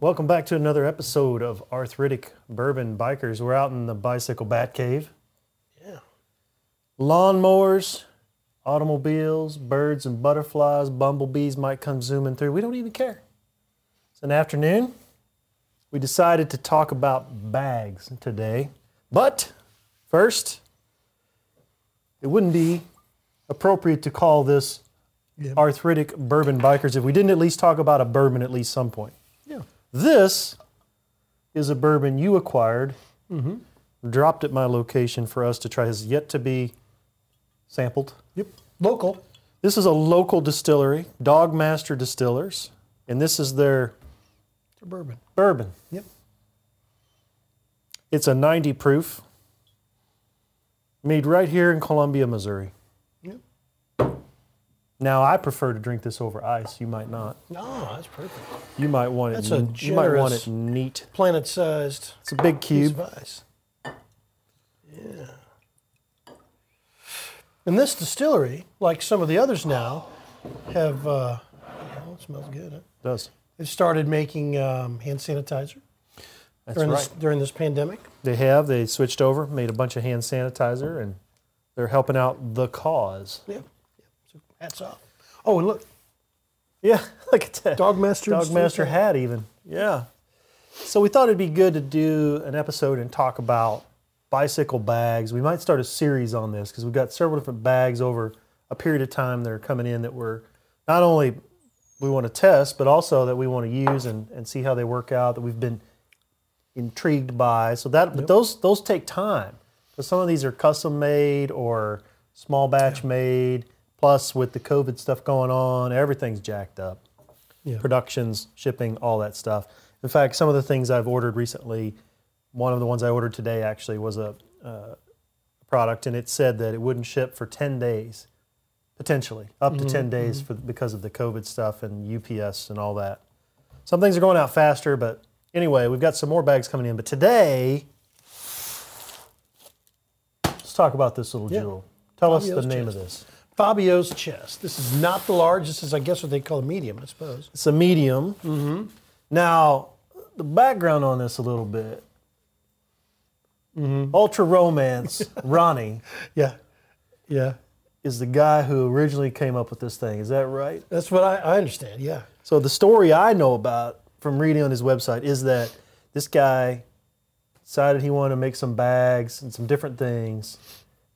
Welcome back to another episode of Arthritic Bourbon Bikers. We're out in the bicycle bat cave. Yeah. Lawnmowers, automobiles, birds and butterflies, bumblebees might come zooming through. We don't even care. It's an afternoon. We decided to talk about bags today. But first, it wouldn't be appropriate to call this. Arthritic Bourbon Bikers if we didn't at least talk about a bourbon at least some point. This is a bourbon you acquired, mm-hmm. dropped at my location for us to try. Has yet to be sampled. Yep. Local. This is a local distillery, Dogmaster Distillers, and this is their Suburban. bourbon. Yep. It's a 90 proof, made right here in Columbia, Missouri. Now, I prefer to drink this over ice. You might not. No, that's perfect. You might want it. That's a you might want it neat. Planet sized It's a big piece cube. of ice. Yeah. And this distillery, like some of the others now, have, uh, oh, it smells good. Huh? does. They've started making um, hand sanitizer That's during, right. this, during this pandemic. They have. They switched over, made a bunch of hand sanitizer, and they're helping out the cause. Yep. Yep. Hats off. Oh, and look, Yeah, look at that. Dogmaster. Dogmaster hat, even. Yeah. So we thought it'd be good to do an episode and talk about bicycle bags. We might start a series on this because we've got several different bags over a period of time that are coming in that we're not only we want to test, but also that we want to use and, and see how they work out. That we've been intrigued by. So that, but those those take time because some of these are custom made or small batch made. Plus, with the COVID stuff going on, everything's jacked up Yeah. productions, shipping, all that stuff. In fact, some of the things I've ordered recently, one of the ones I ordered today actually was a uh, product, and it said that it wouldn't ship for 10 days, potentially up to 10 days for, because of the COVID stuff and UPS and all that. Some things are going out faster, but anyway, we've got some more bags coming in. But today, let's talk about this little Yeah. jewel. Tell us Fabio's the name of this. Fabio's chest. This is not the large. This is, I guess, what they call a medium, I suppose. It's a medium. Mm-hmm. Now, the background on this a little bit. Ultra Romance, Ronnie, Yeah. Yeah. is the guy who originally came up with this thing. Is that right? That's what I, I understand. Yeah. So the story I know about from reading on his website is that this guy decided he wanted to make some bags and some different things.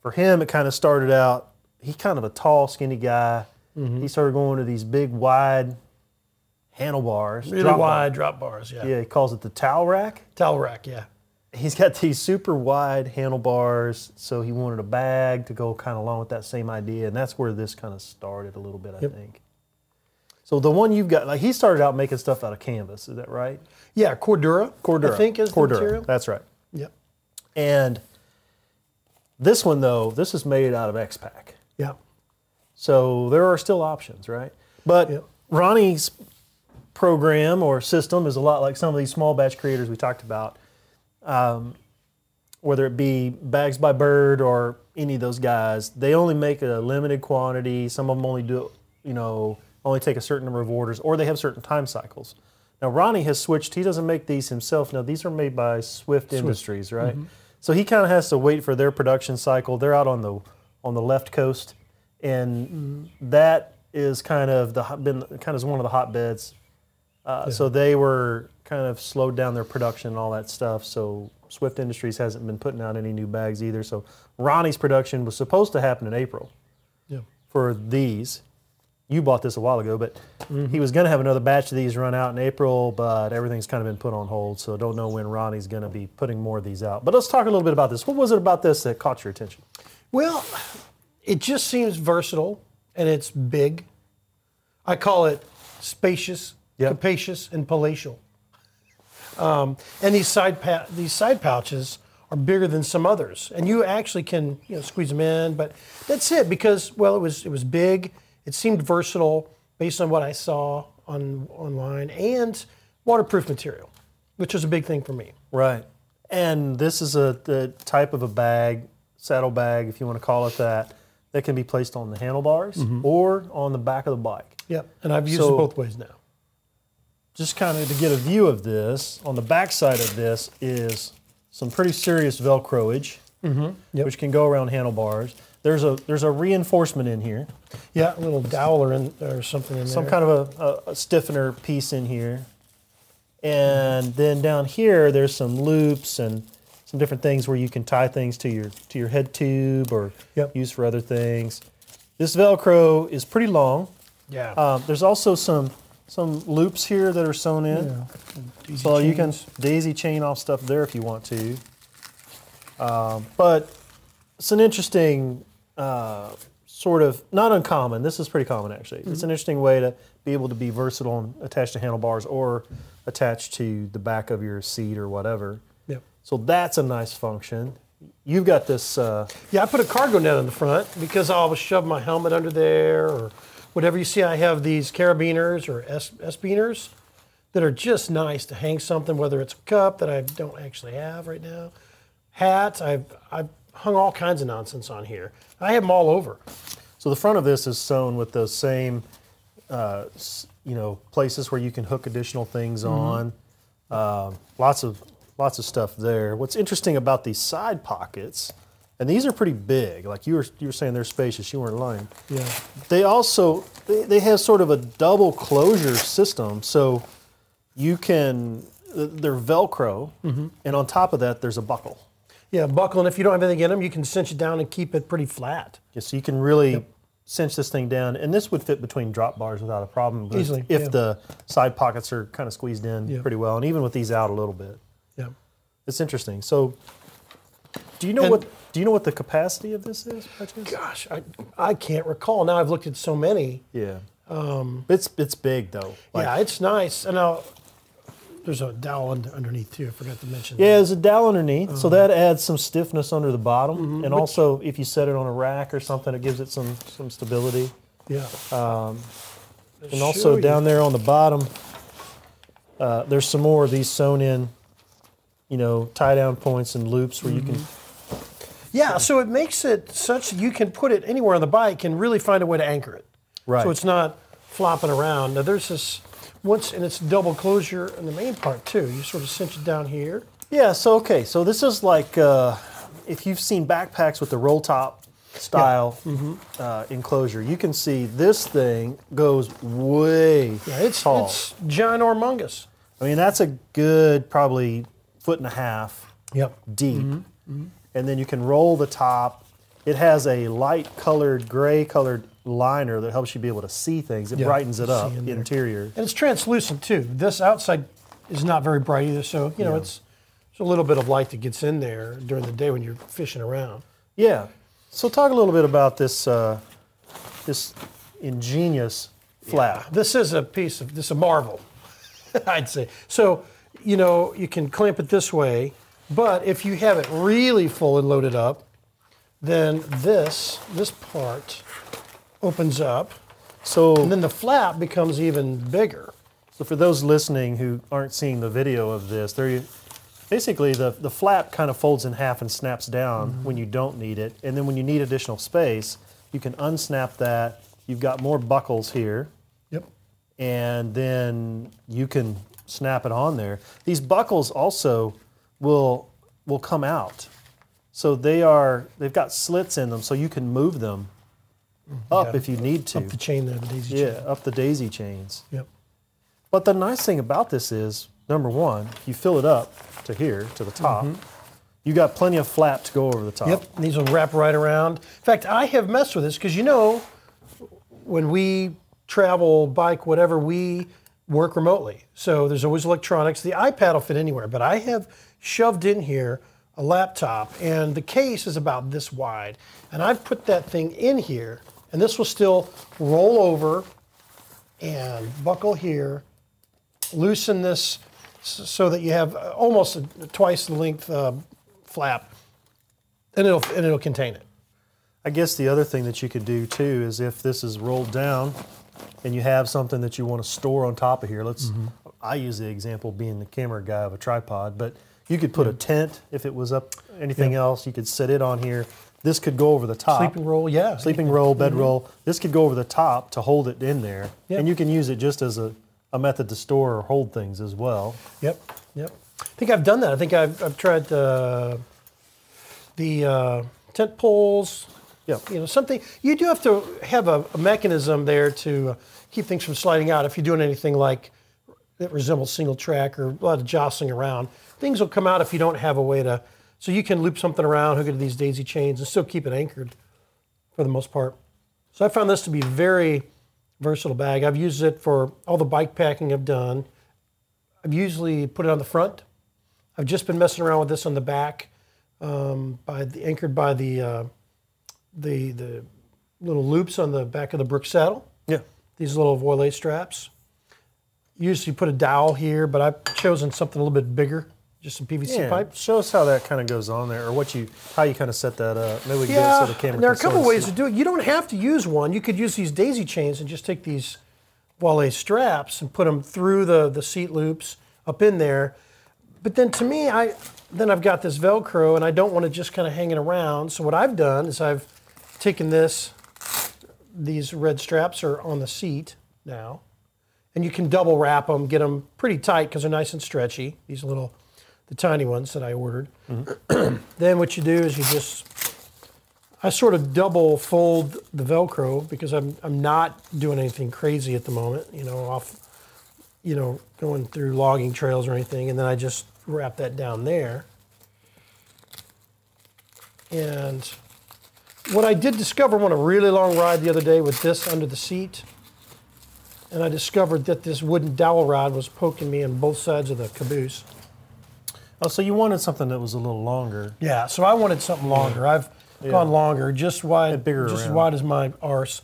For him, it kind of started out. He's kind of a tall, skinny guy. Mm-hmm. He started going to these big, wide handlebars, Really drop bar- wide drop bars. Yeah. Yeah, he calls it the towel rack. Towel rack. Yeah. He's got these super wide handlebars, so he wanted a bag to go kind of along with that same idea, and that's where this kind of started a little bit, I Yep. think. So the one you've got, like he started out making stuff out of canvas, is that right? Yeah. Cordura. Cordura. I think is Cordura. the material. That's right. Yeah. And this one though, this is made out of X-Pac. Yeah. So there are still options, right? But. Ronnie's program or system is a lot like some of these small batch creators we talked about, um, whether it be Bags by Bird or any of those guys. They only make a limited quantity. Some of them only do, you know, only take a certain number of orders, or they have certain time cycles. Now Ronnie has switched. He doesn't make these himself. Now these are made by Swift, Industries, right? So he kind of has to wait for their production cycle. They're out on the on the left coast, and that is kind of the been kind of one of the hotbeds. Uh, So they were kind of slowed down their production and all that stuff. So Swift Industries hasn't been putting out any new bags either. So Ronnie's production was supposed to happen in April Yeah. for these. You bought this a while ago, but he was going to have another batch of these run out in April, but everything's kind of been put on hold. So don't know when Ronnie's going to be putting more of these out. But let's talk a little bit about this. What was it about this that caught your attention? Well, it just seems versatile and it's big. I call it spacious, Yep. capacious, and palatial. Um, and these side pa- these side pouches are bigger than some others, and you actually can you know squeeze them in. But that's it because well, it was it was big. It seemed versatile based on what I saw on online and waterproof material, which is a big thing for me. Right. And this is a the type of a bag, saddle bag, if you want to call it that, that can be placed on the handlebars mm-hmm. or on the back of the bike. Yep. And I've used So- it both ways now. just kind of to get a view of this, on the back side of this is some pretty serious Velcroage, mm-hmm, Yep. which can go around handlebars. There's a there's a reinforcement in here, Yeah, a little dowler in or something in there. some kind of a, a stiffener piece in here, and then down here there's some loops and some different things where you can tie things to your to your head tube or Yep. use for other things. This Velcro is pretty long. yeah. Um, there's also some some loops here that are sewn in. yeah. So you can daisy chain off stuff there if you want to. Um, but it's an interesting uh, sort of not uncommon. This is pretty common actually. It's Mm-hmm. an interesting way to be able to be versatile and attached to handlebars or attached to the back of your seat or whatever. So that's a nice function. You've got this. Uh, Yeah, I put a cargo net in the front because I'll always shove my helmet under there or whatever. You see, I have these carabiners or S, S-beaners that are just nice to hang something, whether it's a cup that I don't actually have right now, hats. I've, I've hung all kinds of nonsense on here. I have them all over. So the front of this is sewn with those same, uh, you know, places where you can hook additional things on. Um, lots of lots of stuff there. What's interesting about these side pockets, and these are pretty big. Like you were you were saying, they're spacious. You weren't lying. Yeah. They also they, they have sort of a double closure system, so you can they're Velcro, mm-hmm. and on top of that, there's a buckle. Yeah, buckle, and if you don't have anything in them, you can cinch it down and keep it pretty flat. Yeah, so you can really cinch this thing down, and this would fit between drop bars without a problem. but Easily, if yeah. the side pockets are kind of squeezed in Yeah. pretty well, and even with these out a little bit, Yeah. it's interesting. So, do you know And- what do you know what the capacity of this is? Gosh, I, I can't recall. Now I've looked at so many. Yeah, um, it's it's big though. Like, yeah, it's nice. And now there's a dowel un- underneath too. I forgot to mention. yeah, there's a dowel underneath, so that adds some stiffness under the bottom, Mm-hmm. and also if you set it on a rack or something, it gives it some some stability. Yeah. And also down there on the bottom, uh, there's some more of these sewn in, you know, tie down points and loops where you can. Yeah, so it makes it such that you can put it anywhere on the bike and really find a way to anchor it. Right. So it's not flopping around. Now there's this once, and it's double closure in the main part too. You sort of cinch it down here. Yeah. So okay. So this is like uh, if you've seen backpacks with the roll top style uh, enclosure, you can see this thing goes way Yeah, it's tall. it's ginormous. I mean, that's a good probably foot and a half Yep. deep. And then you can roll the top. It has a light colored, gray colored liner that helps you be able to see things. It Yeah, brightens it up, in interior. And it's translucent too. This outside is not very bright either, so you know Yeah. it's there's a little bit of light that gets in there during the day when you're fishing around. Yeah. So talk a little bit about this uh, this ingenious flap. This is a piece of this is a marvel, I'd say. So you know you can clamp it this way, but if you have it really full and loaded up, then this this part opens up, So, and then the flap becomes even bigger. so for those listening who aren't seeing the video of this, there basically the, the flap kind of folds in half and snaps down mm-hmm. when you don't need it. And then when you need additional space, you can unsnap that. You've got more buckles here. Yep. and then you can snap it on there. These buckles also will will come out. So they are they've got slits in them so you can move them mm-hmm. up Yeah. if you need to. Up the chain there, the daisy chain. yeah, chain. up the daisy chains. Yep. But the nice thing about this is number 1, you fill it up to here to the top. Mm-hmm. You got plenty of flap to go over the top. Yep, these will wrap right around. In fact, I have messed with this because you know, when we travel, bike, whatever, we work remotely. So there's always electronics. The iPad will fit anywhere, but I have shoved in here a laptop, and the case is about this wide. And I've put that thing in here, and this will still roll over and buckle here, loosen this so that you have uh, almost a, twice the length uh, flap, and it'll and it'll contain it. I guess the other thing that you could do too is if this is rolled down and you have something that you want to store on top of here. Let's I use the example being the camera guy of a tripod, but you could put a tent if it was up anything else, you could set it on here. This could go over the top. Sleeping roll, yeah. Sleeping roll, bed roll. This could go over the top to hold it in there. Yeah. And you can use it just as a a method to store or hold things as well. Yep, yep. I think I've done that. I think I've, I've tried uh, the uh, tent poles. Yeah. You know, something you do have to have a, a mechanism there to uh, keep things from sliding out. If you're doing anything like that resembles single track or a lot of jostling around, things will come out if you don't have a way to. So you can loop something around, hook it to these daisy chains, and still keep it anchored for the most part. So I found this to be very versatile bag. I've used it for all the bike packing I've done. I've usually put it on the front. I've just been messing around with this on the back, um, by the, anchored by the, uh, the the little loops on the back of the Brooks saddle. Yeah. These little voile straps. Usually put a dowel here, but I've chosen something a little bit bigger, just some PVC Yeah. pipe. Show us how that kind of goes on there, or what you, how you kind of set that up. Maybe we can Yeah, get it so the camera. there are a couple of ways to do it. You don't have to use one. You could use these daisy chains and just take these voile straps and put them through the, the seat loops up in there. But then to me, I then I've got this Velcro and I don't want to just kind of hang it around. So what I've done is I've taken this, these red straps are on the seat now, and you can double wrap them, get them pretty tight because they're nice and stretchy. These little, the tiny ones that I ordered. then what you do is you just I sort of double fold the Velcro because I'm I'm not doing anything crazy at the moment, you know, off, you know, going through logging trails or anything, and then I just wrap that down there. And what I did discover on a really long ride the other day with this under the seat, and I discovered that this wooden dowel rod was poking me on both sides of the caboose. Oh, so you wanted something that was a little longer. Yeah, so I wanted something longer. I've gone longer, just wide, bigger just as wide as my arse,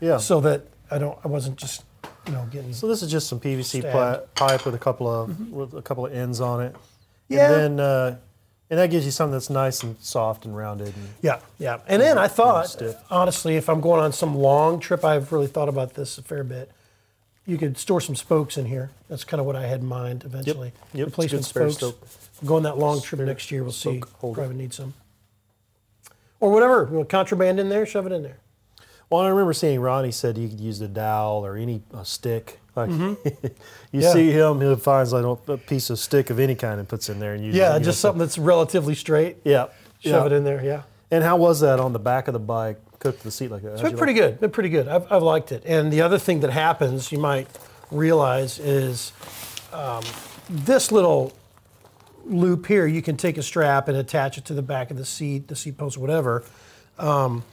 Yeah. so that I don't, I wasn't just, you know, getting. So this is just some PVC Stabbed. pipe with a couple of with a couple of ends on it. Yeah. And then uh, and that gives you something that's nice and soft and rounded. And, Yeah, yeah. And then I thought, honestly, if I'm going on some long trip, I've really thought about this a fair bit. You could store some spokes in here. That's kind of what I had in mind eventually. Yep, a Replacement spokes. spoke. Going that long trip Spare next year, we'll see. holder. Probably need some. Or whatever. You want contraband in there, shove it in there. well, I remember seeing Ronnie said you could use the dowel or any stick. Like you Yeah. see him, he finds like a piece of stick of any kind and puts in there and it, Yeah, you just so- something that's relatively straight. Yeah. Shove yeah. it in there. Yeah. And how was that on the back of the bike? Cooked the seat like that. It's been pretty good. Been pretty good. I've, I've liked it. And the other thing that happens, you might realize, is um, this little loop here. You can take a strap and attach it to the back of the seat, the seat post, whatever. Um,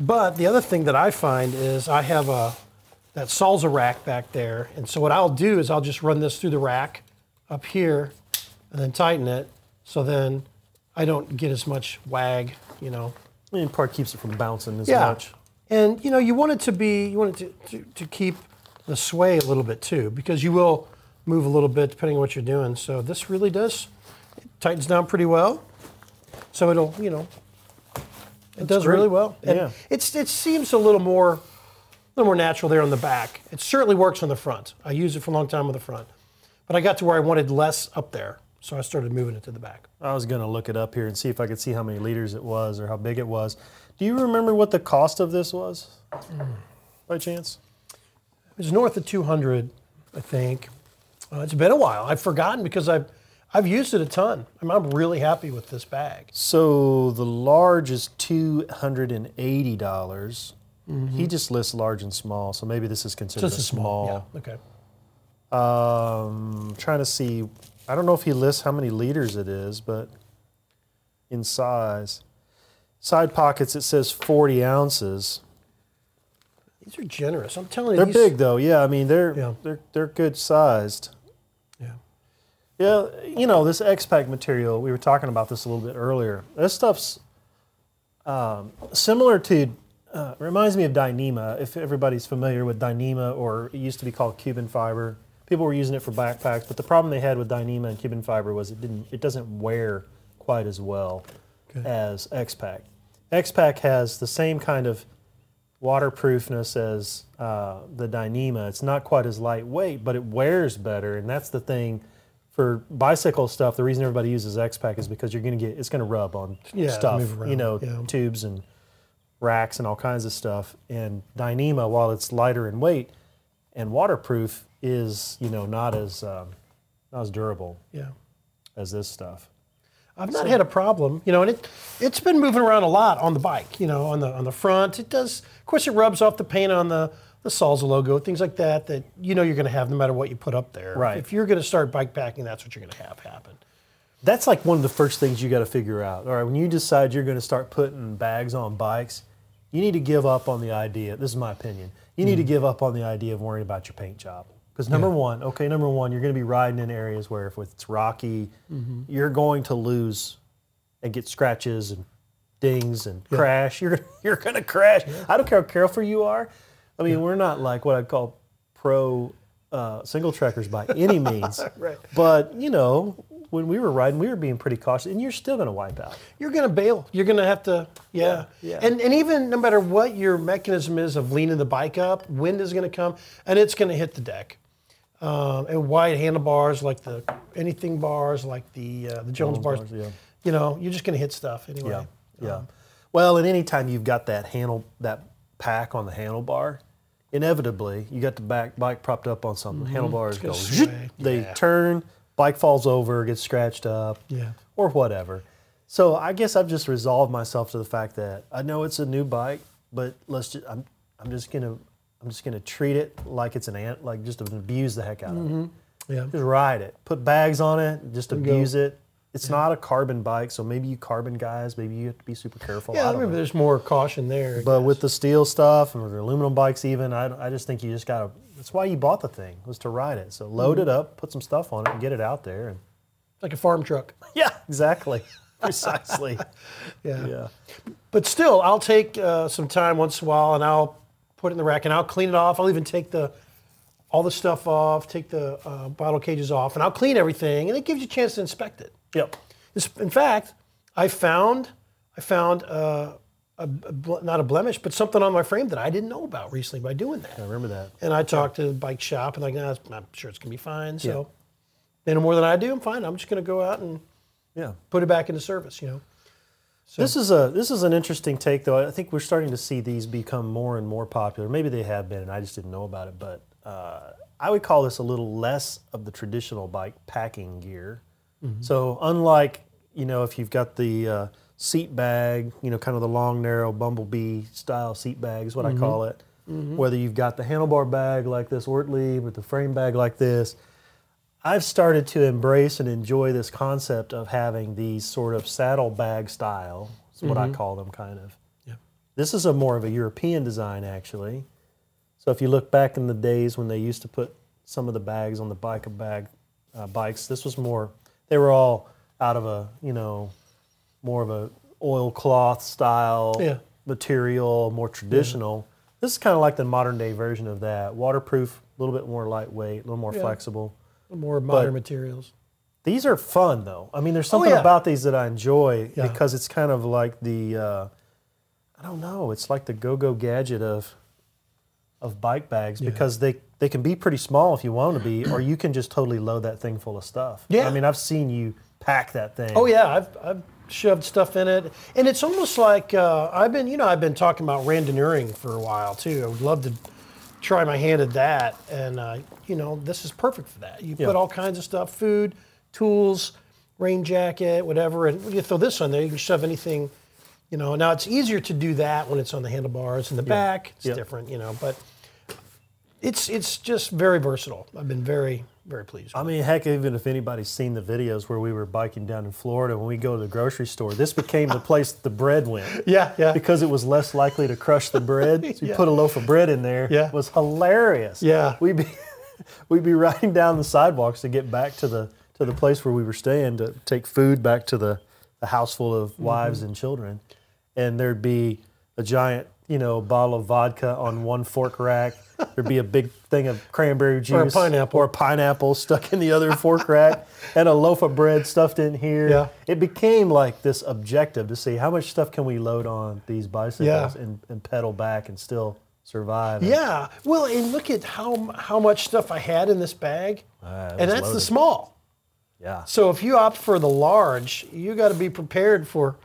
but the other thing that I find is I have a that salsa rack back there, and so what I'll do is I'll just run this through the rack up here, and then tighten it, so then I don't get as much wag, you know. Mean, part keeps it from bouncing as Yeah. much. And you know, you want it to be, you want it to, to, to keep the sway a little bit too, because you will move a little bit depending on what you're doing. So this really does, it tightens down pretty well. So it'll, you know, it does great. really well. And Yeah. it's, it seems a little more, little more natural there on the back. It certainly works on the front. I used it for a long time on the front. But I got to where I wanted less up there. So I started moving it to the back. I was going to look it up here and see if I could see how many liters it was or how big it was. Do you remember what the cost of this was, by chance? It was north of 200, I think. Uh, it's been a while. I've forgotten because I've I've used it a ton. I'm, I'm really happy with this bag. So the large is two hundred and eighty dollars. He just lists large and small, so maybe this is considered Just a small. small. Yeah. Okay. Um, trying to see. I don't know if he lists how many liters it is, but in size. Side pockets, it says 40 ounces. These are generous. I'm telling you. They're big though. Yeah, I mean they're Yeah. they're they're good sized. Yeah. Yeah, you know this X-Pac material. We were talking about this a little bit earlier. This stuff's um, similar to. Uh, reminds me of Dyneema. If everybody's familiar with Dyneema, or it used to be called Cuben fiber, people were using it for backpacks. But the problem they had with Dyneema and Cuben fiber was it didn't. It doesn't wear quite as well Okay. as X-Pac. X-Pac has the same kind of waterproofness as uh, the Dyneema. It's not quite as lightweight, but it wears better, and that's the thing for bicycle stuff. The reason everybody uses X-Pac is because you're going to get it's going to rub on Yeah, stuff, you know, yeah. tubes and racks and all kinds of stuff. And Dyneema, while it's lighter in weight and waterproof, is you know not as um, not as durable Yeah. as this stuff. I've not had a problem, you know, and it it's been moving around a lot on the bike, you know, on the on the front. It does, of course, it rubs off the paint on the the Salsa logo, things like that. That you know you're going to have no matter what you put up there. Right. If you're going to start bike packing, that's what you're going to have happen. That's like one of the first things you got to figure out. All right, when you decide you're going to start putting bags on bikes, you need to give up on the idea. This is my opinion. You need to give up on the idea of worrying about your paint job. Because number one, okay, number one, you're going to be riding in areas where if it's rocky, you're going to lose and get scratches and dings and crash. You're you're going to crash. I don't care how careful you are. I mean, we're not like what I'd call pro uh, single trackers by any means. Right. But you know, when we were riding, we were being pretty cautious, and you're still going to wipe out. You're going to bail. You're going to have to, yeah. Yeah, yeah. And and even no matter what your mechanism is of leaning the bike up, wind is going to come and it's going to hit the deck. Um, and wide handlebars like the anything bars like the uh, the Jones, bars, bars, yeah. you know, you're just going to hit stuff anyway. Yeah, yeah. Well, and anytime you've got that handle, that pack on the handlebar, inevitably you got the back bike propped up on something. Handlebars Mm-hmm. gonna go, they Yeah. turn, bike falls over, gets scratched up, Yeah. or whatever. So I guess I've just resolved myself to the fact that I know it's a new bike, but let's just I'm I'm just gonna I'm just gonna treat it like it's an ant, like just abuse the heck out of it. Mm-hmm. Yeah. Just ride it. Put bags on it. Just abuse it. It's not a carbon bike, so maybe you carbon guys, maybe you have to be super careful. Yeah, I I know. there's more caution there. But with the steel stuff and with the aluminum bikes, even I, I just think you just gotta. That's why you bought the thing was to ride it. So load Mm-hmm. it up, put some stuff on it, and get it out there. And like a farm truck. yeah, exactly, precisely. Yeah. Yeah, But still, I'll take uh, some time once in a while and I'll put it in the rack and I'll clean it off. I'll even take the all the stuff off, take the uh, bottle cages off, and I'll clean everything, and it gives you a chance to inspect it. yep. This, in fact, I found I found uh, a, a not a blemish, but something on my frame that I didn't know about recently by doing that. I remember that. And I talked to the bike shop, and like, nah, I'm sure it's gonna be fine. So they know more than I do. I'm fine. I'm just gonna go out and Yeah. put it back into service. You know. This is a this is an interesting take, though. I think we're starting to see these become more and more popular. Maybe they have been, and I just didn't know about it. But uh, I would call this a little less of the traditional bike packing gear. So unlike you know if you've got the uh, seat bag, you know, kind of the long narrow bumblebee style seat bag is what I mm-hmm. call it. Mm-hmm. Whether you've got the handlebar bag like this Ortlieb with the frame bag like this, I've started to embrace and enjoy this concept of having these sort of saddle bag style. Is what I mm-hmm. call them, kind of. Yeah. This is a more of a European design, actually. So if you look back in the days when they used to put some of the bags on the bike bag uh, bikes, this was more. They were all out of a you know more of a oilcloth style Yeah. material, more traditional. This is kind of like the modern day version of that. Waterproof, a little bit more lightweight, a little more Yeah. flexible. More modern materials. These are fun though. I mean, there's something Oh, yeah. about these that I enjoy Yeah. because it's kind of like the uh, I don't know, it's like the go-go gadget of of bike bags because they they can be pretty small if you want them to be, or you can just totally load that thing full of stuff. Yeah. I mean, I've seen you pack that thing. Oh yeah, I've, I've shoved stuff in it, and it's almost like uh, I've been, you know, I've been talking about randonneuring for a while too. I would love to try my hand at that, and uh, you know, this is perfect for that. You Yeah. put all kinds of stuff, food, tools, rain jacket, whatever, and you throw this on there. You can shove anything. You know, now it's easier to do that when it's on the handlebars in the back. It's Yeah. different, you know, but it's it's just very versatile. I've been very very pleased. I mean, heck, even if anybody's seen the videos where we were biking down in Florida, when we go to the grocery store, this became the place the bread went. yeah, yeah, Because it was less likely to crush the bread. So you Yeah. put a loaf of bread in there. Yeah. It was hilarious. Yeah. We'd be we'd be riding down the sidewalks to get back to the to the place where we were staying to take food back to the, the house full of wives Mm-hmm. and children. And there'd be a giant, you know, a bottle of vodka on one fork rack. There'd be a big thing of cranberry juice Or a pineapple. or a pineapple stuck in the other fork rack and a loaf of bread stuffed in here. Yeah. It became like this objective to see how much stuff can we load on these bicycles Yeah. and, and pedal back and still survive. Yeah. Well, and look at how how much stuff I had in this bag, uh, it and that's the small. Yeah. So if you opt for the large, you got to be prepared for,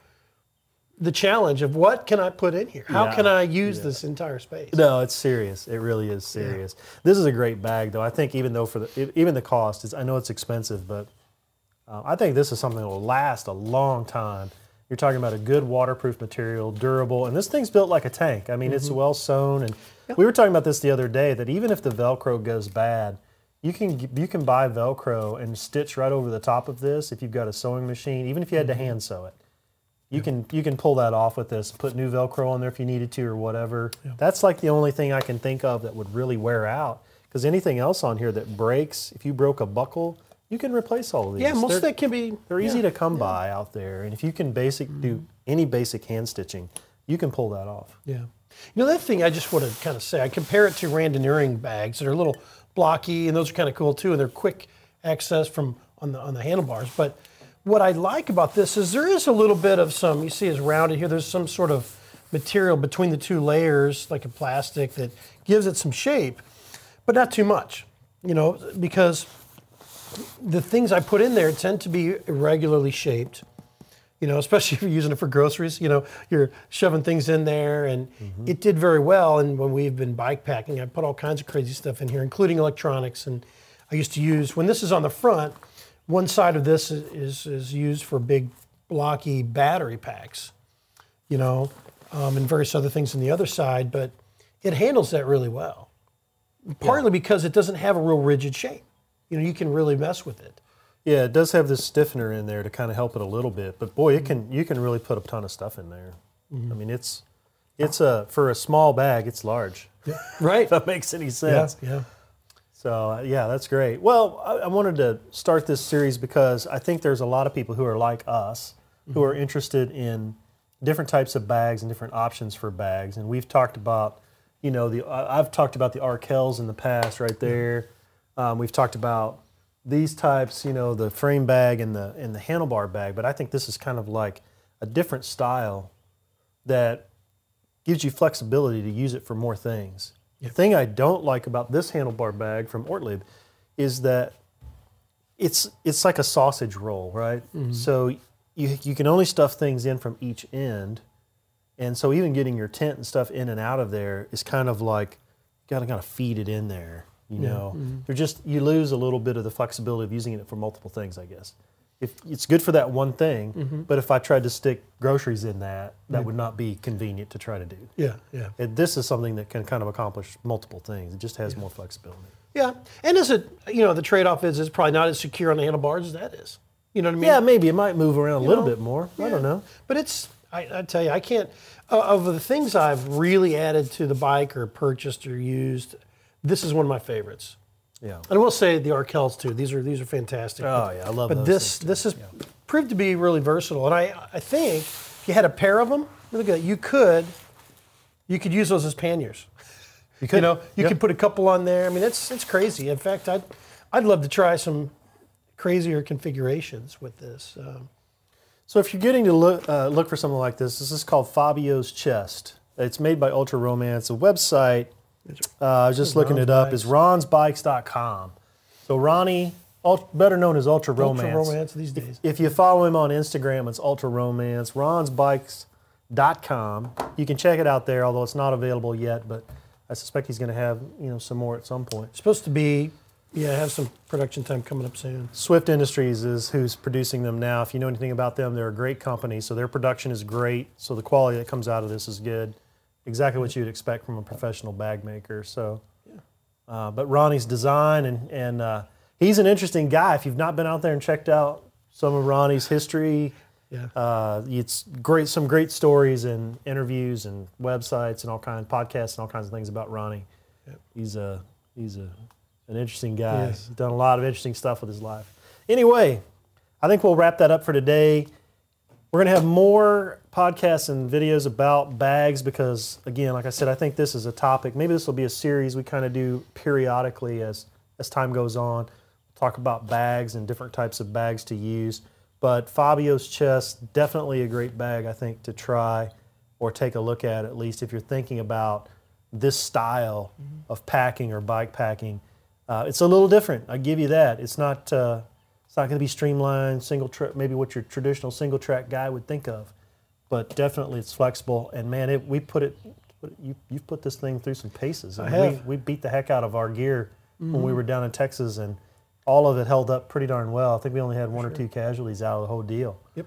the challenge of what can I put in here? How Yeah, can I use this entire space? No, it's serious. It really is serious. This is a great bag, though. I think even though for the even the cost is, I know it's expensive, but uh, I think this is something that will last a long time. You're talking about a good waterproof material, durable, and this thing's built like a tank. I mean, it's well sewn, and we were talking about this the other day that even if the Velcro goes bad, you can you can buy Velcro and stitch right over the top of this if you've got a sewing machine, even if you had to hand sew it. You can you can pull that off with this. Put new Velcro on there if you needed to or whatever. That's like the only thing I can think of that would really wear out. Because anything else on here that breaks, if you broke a buckle, you can replace all of these. Yeah, most They're- of that can be. they're easy to come by out there, and if you can basic do mm-hmm. any basic hand stitching, you can pull that off. Yeah. You know, that thing I just want to kind of say, I compare it to randonneuring bags that are a little blocky, and those are kind of cool too, and they're quick access from on the on the handlebars. But what I like about this is there is a little bit of some. You see, it's rounded here. There's some sort of material between the two layers, like a plastic, that gives it some shape, but not too much. You know, because the things I put in there tend to be irregularly shaped you know, especially if you're using it for groceries. You know, you're shoving things in there, and mm-hmm. it did very well. And when we've been bike packing, I put all kinds of crazy stuff in here, including electronics. And I used to use when this is on the front, one side of this is is, is used for big blocky battery packs, you know, um, and various other things on the other side. But it handles that really well, partly because it doesn't have a real rigid shape. You know, you can really mess with it. Yeah, it does have this stiffener in there to kind of help it a little bit, but boy, it can you can really put a ton of stuff in there. I mean, it's it's a for a small bag, it's large. Right. if that makes any Yeah. sense. Yeah. So uh, yeah, that's great. Well, I, I wanted to start this series because I think there's a lot of people who are like us who are interested in different types of bags and different options for bags. And we've talked about, you know, the I've talked about the Arkels in the past, right there. Um, we've talked about these types, you know, the frame bag and the and the handlebar bag. But I think this is kind of like a different style that gives you flexibility to use it for more things. The thing I don't like about this handlebar bag from Ortlieb is that it's it's like a sausage roll, right? Mm-hmm. So you you can only stuff things in from each end, and so even getting your tent and stuff in and out of there is kind of like you gotta kind of feed it in there. You know, mm-hmm. they're just you lose a little bit of the flexibility of using it for multiple things, I guess. If it's good for that one thing, but if I tried to stick groceries in that, that would not be convenient to try to do. Yeah. Yeah. It, this is something that can kind of accomplish multiple things. It just has more flexibility. Yeah, and is it you know the trade-off is it's probably not as secure on the handlebars as that is. You know what I mean? Yeah, maybe it might move around a little know, bit more. I don't know. But it's I, I tell you I can't uh, of the things I've really added to the bike or purchased or used. This is one of my favorites. Yeah. And we'll say the Arkels too. These are these are fantastic. Oh yeah, I love but this this has proved to be really versatile. And I I think if you had a pair of them, look at that, you could you could use those as panniers. You could, You know, you yeah. could put a couple on there. I mean, it's it's crazy. In fact, I'd I'd love to try some crazier configurations with this. Um, So if you're getting to look uh, look for something like this, this is called Fabio's Chest. It's made by Ultra Romance. The website, uh, I was just looking it up, is ronsbikes.com. So Ronnie, ul- better known as Ultra Romance. Ultra romance these days. If you follow him on Instagram, it's Ultra Romance. Ronsbikes.com. You can check it out there, although it's not available yet. But I suspect he's going to have you know some more at some point. supposed to be, yeah, have some production time coming up soon. Swift Industries is who's producing them now. If you know anything about them, they're a great company. So their production is great. So the quality that comes out of this is good. Exactly what you'd expect from a professional bag maker. So, uh, but Ronnie's design and and uh, he's an interesting guy. If you've not been out there and checked out some of Ronnie's history, Yeah. uh, it's great. Some great stories and interviews and websites and all kinds podcasts and all kinds of things about Ronnie. Yep. He's a he's a an interesting guy. Yes. He's done a lot of interesting stuff with his life. Anyway, I think we'll wrap that up for today. We're going to have more podcasts and videos about bags because, again, like I said, I think this is a topic. Maybe this will be a series we kind of do periodically as as time goes on. talk about bags and different types of bags to use. But Fabio's Chest, definitely a great bag, I think, to try or take a look at, at least if you're thinking about this style of packing or bike packing. Uh, it's a little different. I give you that. It's not. Uh, it's not going to be streamlined, single track, maybe what your traditional single track guy would think of. but definitely it's flexible. And man, it, we put it, you, you've put this thing through some paces. And have. We, we beat the heck out of our gear when we mm-hmm. were down in Texas, and all of it held up pretty darn well. I think we only had one or two casualties out of the whole deal. Yep.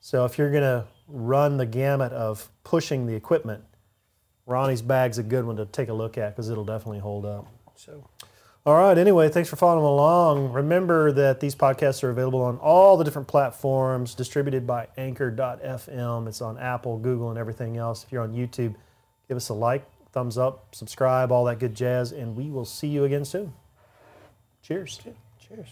So if you're going to run the gamut of pushing the equipment, Ronnie's bag's a good one to take a look at because it'll definitely hold up. So All right. Anyway, thanks for following along. Remember that these podcasts are available on all the different platforms, distributed by Anchor.fm. It's on Apple, Google, and everything else. If you're on YouTube, give us a like, thumbs up, subscribe, all that good jazz, and we will see you again soon. Cheers. cheers.